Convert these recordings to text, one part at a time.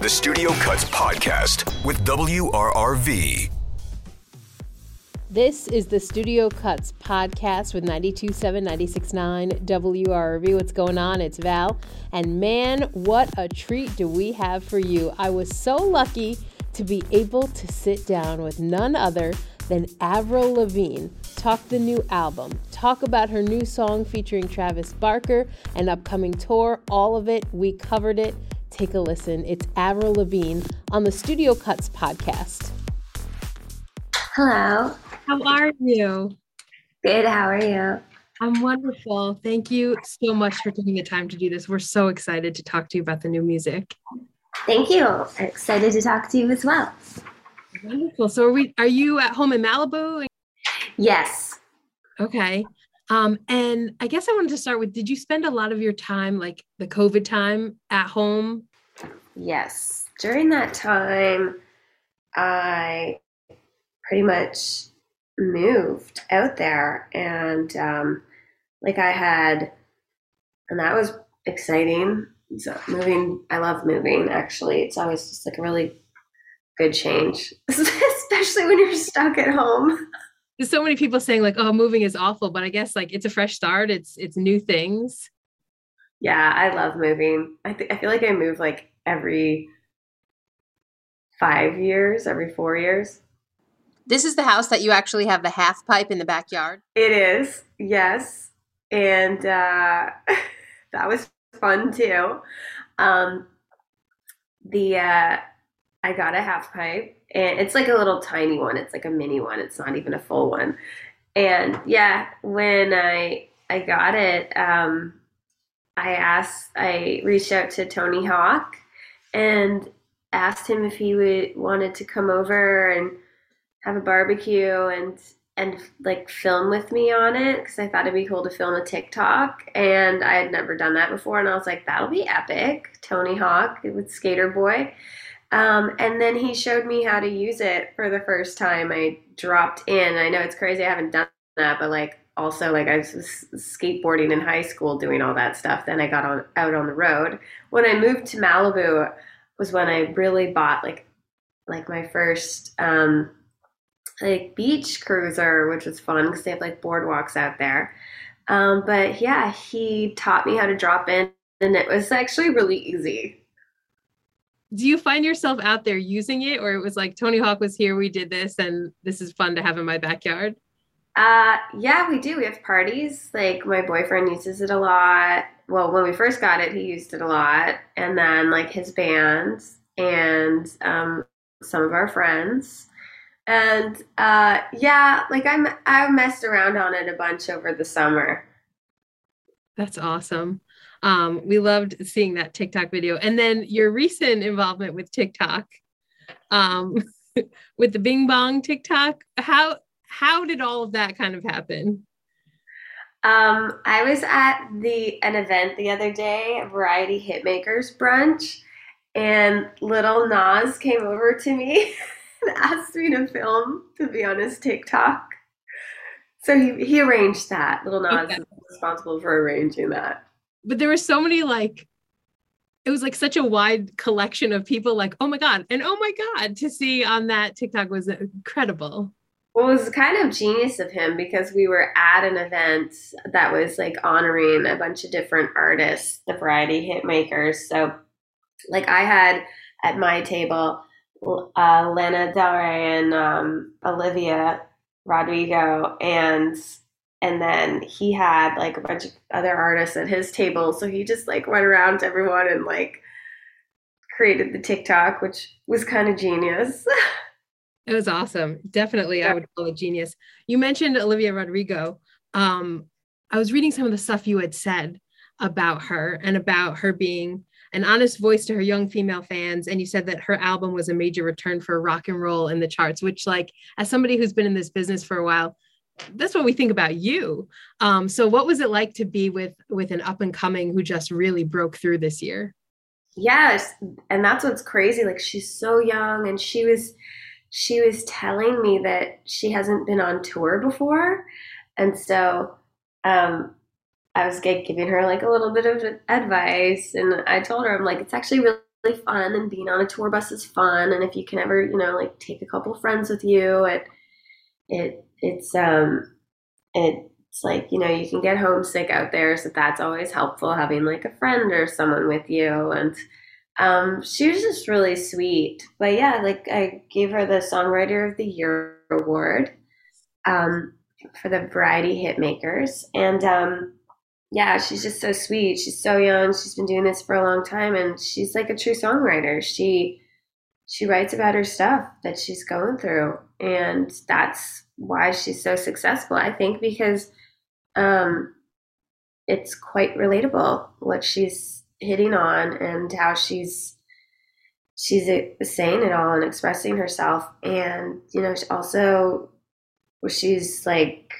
the Studio Cuts Podcast with WRRV. This is the Studio Cuts podcast with 927 969 WRRV. What's going on? It's Val. And man, what a treat do we have for you. I was so lucky to be able to sit down with none other than Avril Lavigne, talk the new album, talk about her new song featuring Travis Barker, an upcoming tour, all of it. We covered it. Take a listen. It's Avril Lavigne on the Studio Cuts podcast. Hello. How are you? Good. How are you? I'm wonderful. Thank you so much for taking the time to do this. We're so excited to talk to you about the new music. Thank you. I'm excited to talk to you as well. Wonderful. So are we are you at home in Malibu? Yes. Okay. Um, and I guess I wanted to start with did you spend a lot of your time like the COVID time at home? Yes. During that time, I pretty much moved out there and um, like I had, and that was exciting. So moving, I love moving actually. It's always just like a really good change, especially when you're stuck at home. There's so many people saying like, "Oh, moving is awful," but I guess like it's a fresh start. It's it's new things. Yeah, I love moving. I th- I feel like I move like every five years, every four years. This is the house that you actually have the half pipe in the backyard. It is, yes, and uh, that was fun too. Um, the uh, I got a half pipe, and it's like a little tiny one. It's like a mini one. It's not even a full one. And yeah, when I I got it, um, I asked, I reached out to Tony Hawk and asked him if he would wanted to come over and have a barbecue and and like film with me on it because I thought it'd be cool to film a TikTok and I had never done that before and I was like that'll be epic Tony Hawk with Sk8er Boi um, and then he showed me how to use it for the first time. I dropped in. I know it's crazy. I haven't done that, but like also like I was skateboarding in high school, doing all that stuff. Then I got on out on the road. When I moved to Malibu, was when I really bought like like my first um, like beach cruiser, which was fun because they have like boardwalks out there. Um, but yeah, he taught me how to drop in, and it was actually really easy do you find yourself out there using it? Or it was like tony hawk was here we did this and this is fun to have in my backyard? Uh yeah we do. We have parties. Like my boyfriend uses it a lot. Well when we first got it he used it a lot. And then like his band and um some of our friends. And uh yeah like i'm i messed around on it a bunch over the summer. That's awesome um, we loved seeing that TikTok video. And then your recent involvement with TikTok, um, with the Bing Bong TikTok, how how did all of that kind of happen? Um, I was at the an event the other day, a Variety Hitmakers brunch, and Little Nas came over to me and asked me to film to be on his TikTok. So he he arranged that. Little Nas okay. is responsible for arranging that but there were so many like it was like such a wide collection of people like oh my god and oh my god to see on that tiktok was incredible well, it was kind of genius of him because we were at an event that was like honoring a bunch of different artists, the variety hit makers. So, like, I had at my table uh, Lana Del Rey and um, Olivia Rodrigo and and then he had like a bunch of other artists at his table. So he just like went around to everyone and like created the tiktok which was kind of genius. It was awesome. Definitely yeah. i would call it genius. You mentioned olivia rodrigo. Um, i was reading some of the stuff you had said about her and about her being an honest voice to her young female fans. And you said that her album was a major return for rock and roll in the charts which like as somebody who's been in this business for a while that's what we think about you. Um, so what was it like to be with with an up and coming who just really broke through this year? Yes, and that's what's crazy. Like she's so young, and she was she was telling me that she hasn't been on tour before, and so um, I was giving her like a little bit of advice, and I told her I'm like it's actually really really fun and being on a tour bus is fun and if you can ever you know like take a couple friends with you it it it's um it's like you know you can get homesick out there so that's always helpful having like a friend or someone with you and um she was just really sweet but yeah like i gave her the songwriter of the year award um for the variety hit makers and um yeah, she's just so sweet. She's so young. She's been doing this for a long time and she's like a true songwriter. She she writes about her stuff that she's going through and that's why she's so successful. I think because um it's quite relatable what she's hitting on and how she's she's saying it all and expressing herself and you know she also she's like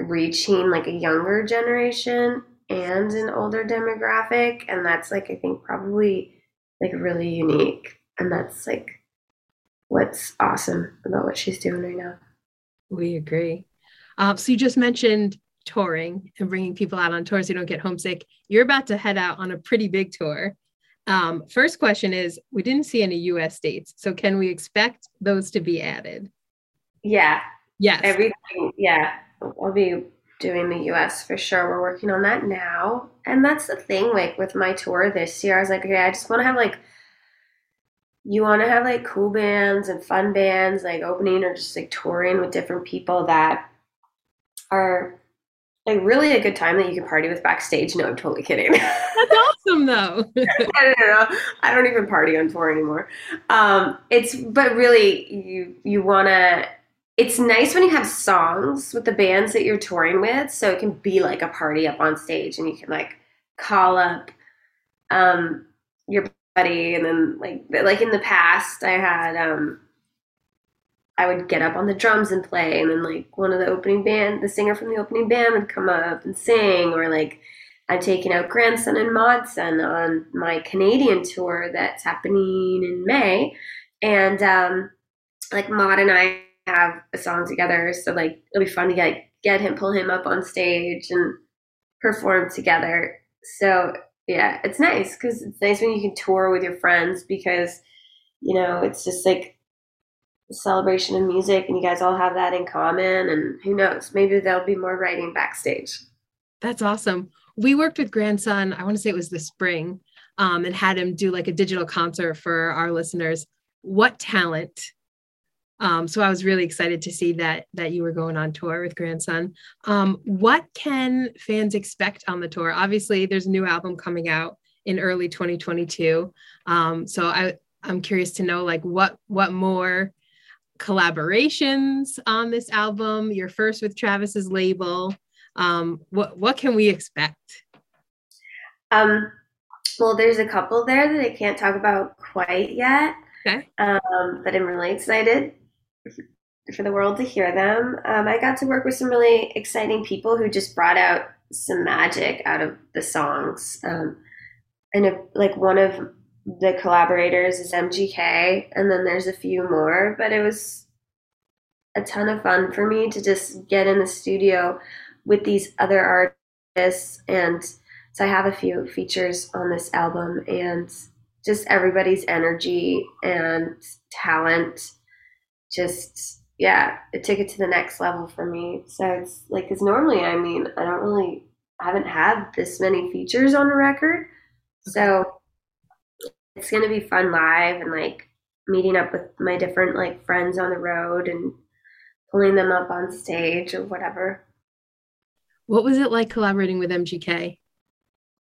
reaching like a younger generation and an older demographic and that's like i think probably like really unique and that's like what's awesome about what she's doing right now. We agree. Um, so you just mentioned touring and bringing people out on tours so you don't get homesick. You're about to head out on a pretty big tour. Um, first question is we didn't see any us dates so can we expect those to be added? Yeah. Yes. Everything yeah I'll be doing the US for sure. We're working on that now. And that's the thing, like with my tour this year, I was like, okay, I just want to have like, you want to have like cool bands and fun bands, like opening or just like touring with different people that are like really a good time that you can party with backstage. No, I'm totally kidding. That's awesome though. I don't know. I don't even party on tour anymore. Um, it's but really you you want to it's nice when you have songs with the bands that you're touring with so it can be like a party up on stage and you can like call up um your and then like like in the past i had um i would get up on the drums and play and then like one of the opening band the singer from the opening band would come up and sing or like i'm taking out grandson and Mod Sun on my canadian tour that's happening in may and um like mod and i have a song together. So like it'll be fun to get get him, pull him up on stage and perform together. So yeah, it's nice because it's nice when you can tour with your friends because you know it's just like a celebration of music and you guys all have that in common. And who knows, maybe there'll be more writing backstage. That's awesome. We worked with Grandson. I want to say it was the spring, um, and had him do like a digital concert for our listeners. What talent um, so I was really excited to see that that you were going on tour with Grandson. Um, what can fans expect on the tour? Obviously, there's a new album coming out in early 2022. Um, so I I'm curious to know like what what more collaborations on this album. Your first with Travis's label. Um, what what can we expect? Um, well, there's a couple there that I can't talk about quite yet. Okay. Um, but I'm really excited for the world to hear them. Um, I got to work with some really exciting people who just brought out some magic out of the songs. Um, and if, like one of the collaborators is MGK, and then there's a few more, but it was a ton of fun for me to just get in the studio with these other artists. And so I have a few features on this album, and just everybody's energy and talent just yeah, it took it to the next level for me. So it's like, because normally, I mean, I don't really, I haven't had this many features on a record. So it's going to be fun live and like meeting up with my different like friends on the road and pulling them up on stage or whatever. What was it like collaborating with MGK?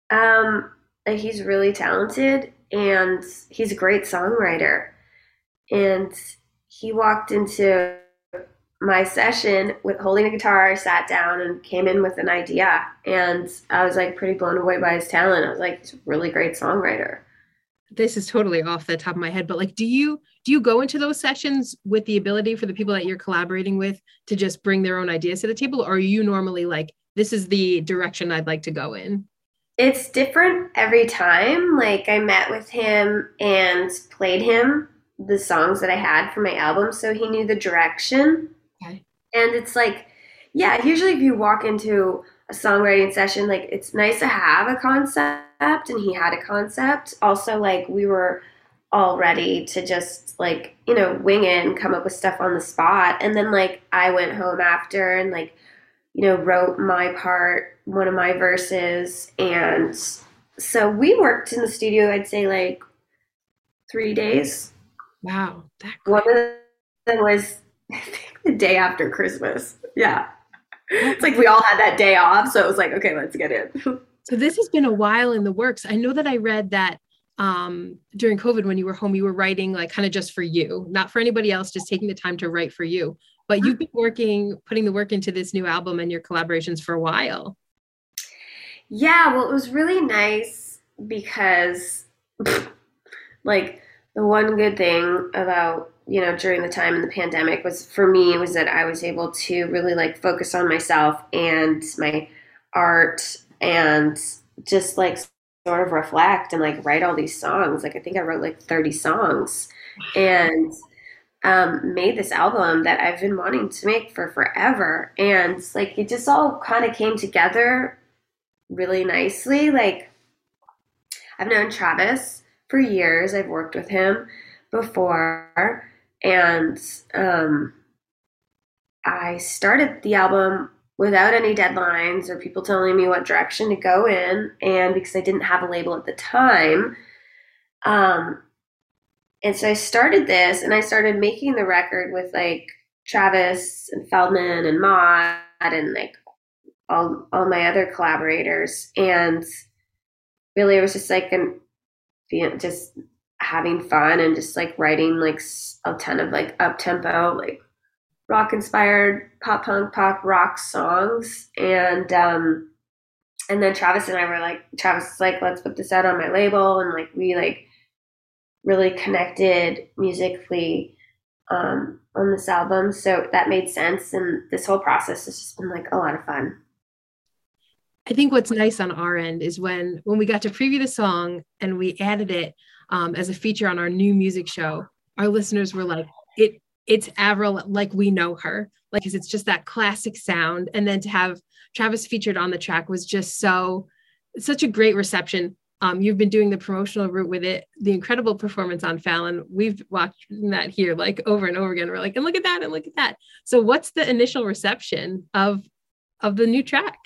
Um, he's really talented and he's a great songwriter. And he walked into my session with holding a guitar, sat down and came in with an idea. And I was like pretty blown away by his talent. I was like, he's a really great songwriter. This is totally off the top of my head, but like, do you do you go into those sessions with the ability for the people that you're collaborating with to just bring their own ideas to the table? Or are you normally like, this is the direction I'd like to go in? It's different every time. Like I met with him and played him the songs that I had for my album, so he knew the direction. Okay. And it's like, yeah, usually if you walk into a songwriting session, like it's nice to have a concept, and he had a concept. Also, like we were all ready to just like you know wing it and come up with stuff on the spot, and then like I went home after and like you know wrote my part, one of my verses, and so we worked in the studio. I'd say like three days. Wow, that one of them was I think the day after Christmas. Yeah it's like we all had that day off. So it was like, okay, let's get in. so this has been a while in the works. I know that I read that um, during COVID, when you were home, you were writing like kind of just for you, not for anybody else, just taking the time to write for you. But you've been working, putting the work into this new album and your collaborations for a while. Yeah, well, it was really nice because, like, the one good thing about you know during the time in the pandemic was for me was that I was able to really like focus on myself and my art and just like sort of reflect and like write all these songs. Like I think I wrote like 30 songs and um, made this album that I've been wanting to make for forever. And like it just all kind of came together really nicely. Like I've known Travis for years. I've worked with him before and um, I started the album without any deadlines or people telling me what direction to go in. And because I didn't have a label at the time, um, and so I started this and I started making the record with like Travis and Feldman and Mod and like all all my other collaborators. And really, it was just like an just having fun and just like writing like a ton of like up tempo, like rock inspired pop punk pop rock songs. And um and then Travis and I were like Travis was like, let's put this out on my label and like we like really connected musically um on this album. So that made sense and this whole process has just been like a lot of fun. I think what's nice on our end is when when we got to preview the song and we added it um, as a feature on our new music show, our listeners were like, "It it's Avril like we know her, like because it's just that classic sound." And then to have Travis featured on the track was just so such a great reception. Um, you've been doing the promotional route with it, the incredible performance on Fallon. We've watched that here like over and over again. We're like, and look at that, and look at that. So, what's the initial reception of of the new track?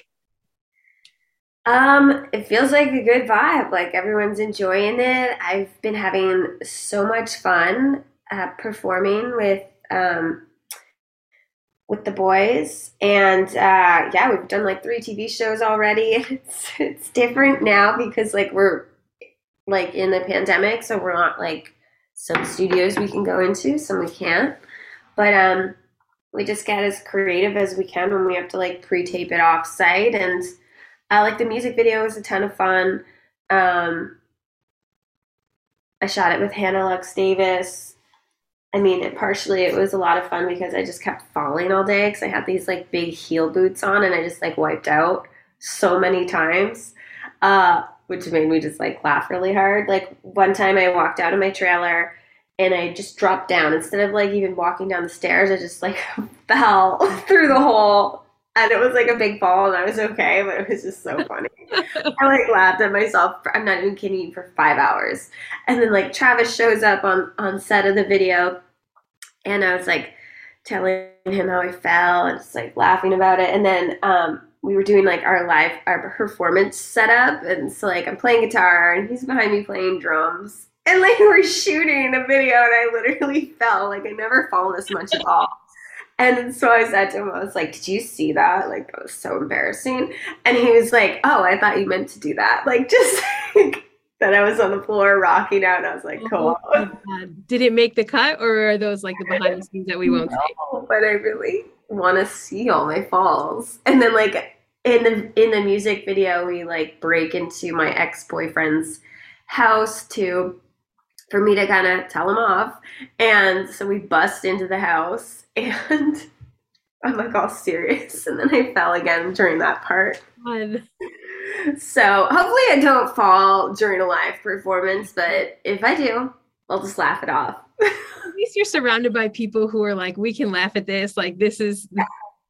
Um, it feels like a good vibe. Like everyone's enjoying it. I've been having so much fun uh, performing with um, with the boys, and uh, yeah, we've done like three TV shows already. It's it's different now because like we're like in the pandemic, so we're not like some studios we can go into, some we can't. But um, we just get as creative as we can when we have to like pre-tape it off site and uh, like the music video was a ton of fun. Um, I shot it with Hannah Lux Davis. I mean, it, partially it was a lot of fun because I just kept falling all day because I had these like big heel boots on and I just like wiped out so many times, uh, which made me just like laugh really hard. Like one time I walked out of my trailer and I just dropped down instead of like even walking down the stairs. I just like fell through the hole and it was like a big fall and I was okay, but it was just so funny. I like laughed at myself. For, I'm not even kidding for five hours. And then like Travis shows up on on set of the video and I was like telling him how I fell and just like laughing about it. And then um we were doing like our live our performance setup and so like I'm playing guitar and he's behind me playing drums. And like we're shooting a video and I literally fell. Like I never fallen this much at all. And so I said to him, I was like, Did you see that? Like, that was so embarrassing. And he was like, Oh, I thought you meant to do that. Like, just like, that I was on the floor rocking out. And I was like, oh Cool. Oh Did it make the cut or are those like the behind the scenes that we won't no, see? But I really want to see all my falls. And then, like, in the in the music video we like break into my ex-boyfriend's house to for me to kind of tell him off and so we bust into the house and I'm like all serious, and then I fell again during that part. Fun. So hopefully I don't fall during a live performance, but if I do, I'll just laugh it off. at least you're surrounded by people who are like, we can laugh at this. Like this is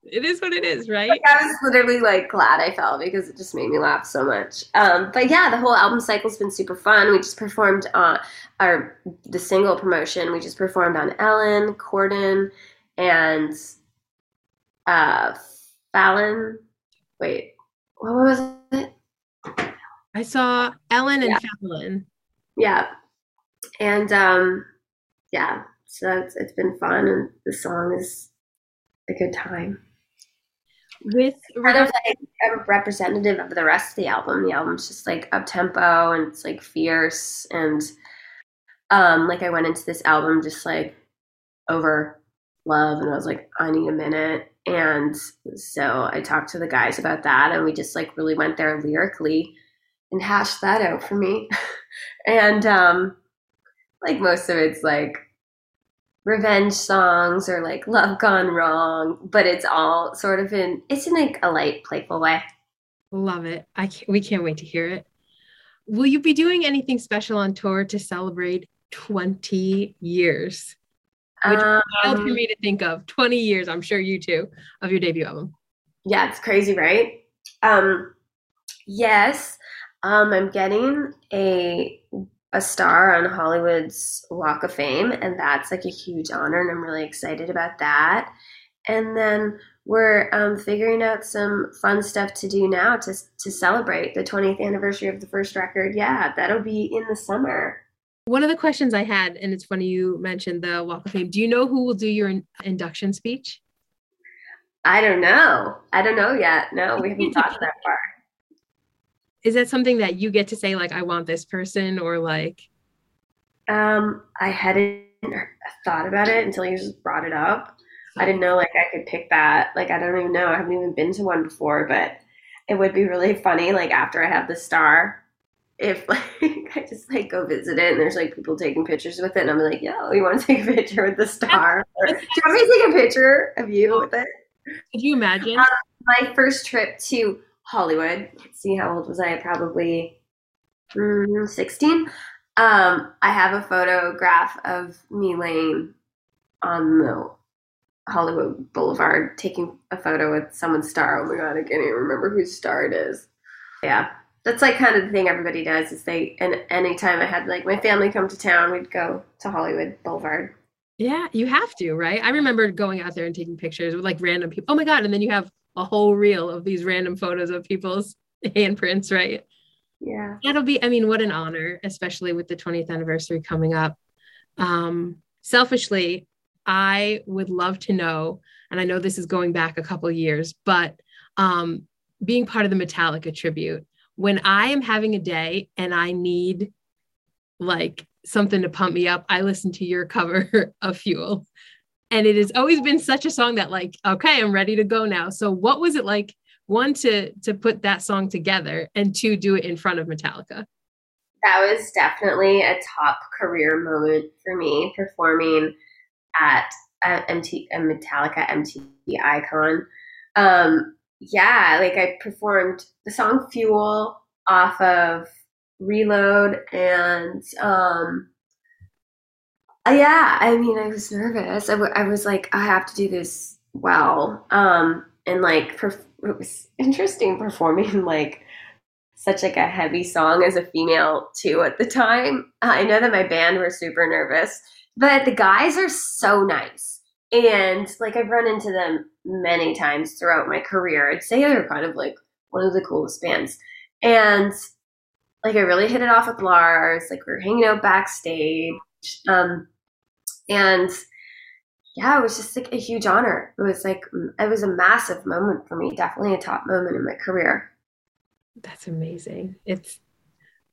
it is what it is, right? Like, I was literally like glad I fell because it just made me laugh so much. Um, but yeah, the whole album cycle's been super fun. We just performed on our the single promotion. We just performed on Ellen, Corden, and uh, Fallon. Wait, what was it? I saw Ellen and yeah. Fallon. Yeah, and um, yeah, so it's, it's been fun, and the song is a good time with kind of like a representative of the rest of the album. The album's just like up tempo and it's like fierce and um like I went into this album just like over love and I was like, I need a minute. And so I talked to the guys about that and we just like really went there lyrically and hashed that out for me. and um like most of it's like revenge songs or like love gone wrong, but it's all sort of in it's in like a light, playful way. Love it. I can't, we can't wait to hear it. Will you be doing anything special on tour to celebrate 20 years? Which um, wild for me to think of. 20 years, I'm sure you too, of your debut album. Yeah, it's crazy, right? Um yes. Um I'm getting a a star on Hollywood's Walk of Fame, and that's like a huge honor, and I'm really excited about that. And then we're um, figuring out some fun stuff to do now to to celebrate the 20th anniversary of the first record. Yeah, that'll be in the summer. One of the questions I had, and it's funny you mentioned the Walk of Fame. Do you know who will do your in- induction speech? I don't know. I don't know yet. No, we haven't talked that far is that something that you get to say like i want this person or like um i hadn't thought about it until you just brought it up i didn't know like i could pick that like i don't even know i haven't even been to one before but it would be really funny like after i have the star if like i just like go visit it and there's like people taking pictures with it and i'm like yo you want to take a picture with the star or, do you want me to take a picture of you with it could you imagine um, my first trip to Hollywood. See, how old was I? Probably mm, 16. Um, I have a photograph of me laying on the Hollywood Boulevard taking a photo with someone's star. Oh my god, I can't even remember whose star it is. Yeah, that's like kind of the thing everybody does. Is they and anytime I had like my family come to town, we'd go to Hollywood Boulevard. Yeah, you have to, right? I remember going out there and taking pictures with like random people. Oh my god! And then you have a whole reel of these random photos of people's handprints, right? Yeah. That'll be, I mean, what an honor, especially with the 20th anniversary coming up. Um, selfishly, I would love to know, and I know this is going back a couple years, but um, being part of the Metallica tribute, when I am having a day and I need like something to pump me up, I listen to your cover of Fuel. And it has always been such a song that like okay i'm ready to go now. So what was it like one to to put that song together and two do it in front of metallica? That was definitely a top career moment for me performing at a, MT, a metallica mtv icon um yeah like i performed the song fuel off of reload and um uh, yeah, I mean, I was nervous. I, w- I was like, I have to do this well. Um, and like, perf- it was interesting performing like such like a heavy song as a female too at the time. I know that my band were super nervous, but the guys are so nice. And like I've run into them many times throughout my career. I'd say they're kind of like one of the coolest bands. And like I really hit it off with Lars. Like we are hanging out backstage. Um, and yeah, it was just like a huge honor. It was like, it was a massive moment for me, definitely a top moment in my career. That's amazing. It's,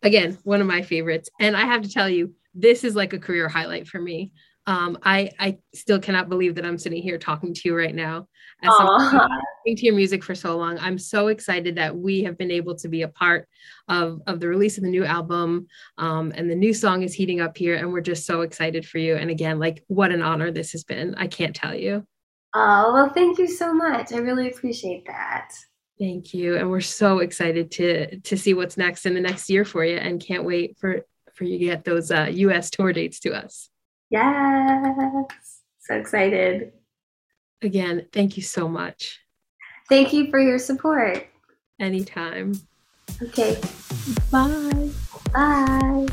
again, one of my favorites. And I have to tell you, this is like a career highlight for me. Um, I, I still cannot believe that I'm sitting here talking to you right now. As listening to your music for so long, I'm so excited that we have been able to be a part of, of the release of the new album. Um, and the new song is heating up here, and we're just so excited for you. And again, like what an honor this has been. I can't tell you. Oh, well, thank you so much. I really appreciate that. Thank you. And we're so excited to to see what's next in the next year for you and can't wait for for you to get those uh, US tour dates to us. Yes. So excited. Again, thank you so much. Thank you for your support. Anytime. Okay. Bye. Bye.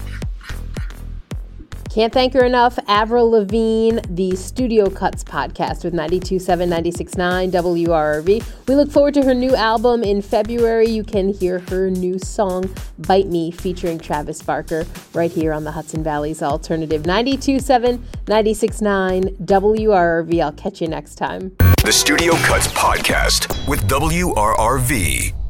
Can't thank her enough. Avril Lavigne, the Studio Cuts podcast with 92.7, 96.9 WRRV. We look forward to her new album in February. You can hear her new song, Bite Me, featuring Travis Barker, right here on the Hudson Valley's Alternative 92.7, 96.9 WRRV. I'll catch you next time. The Studio Cuts Podcast with WRRV.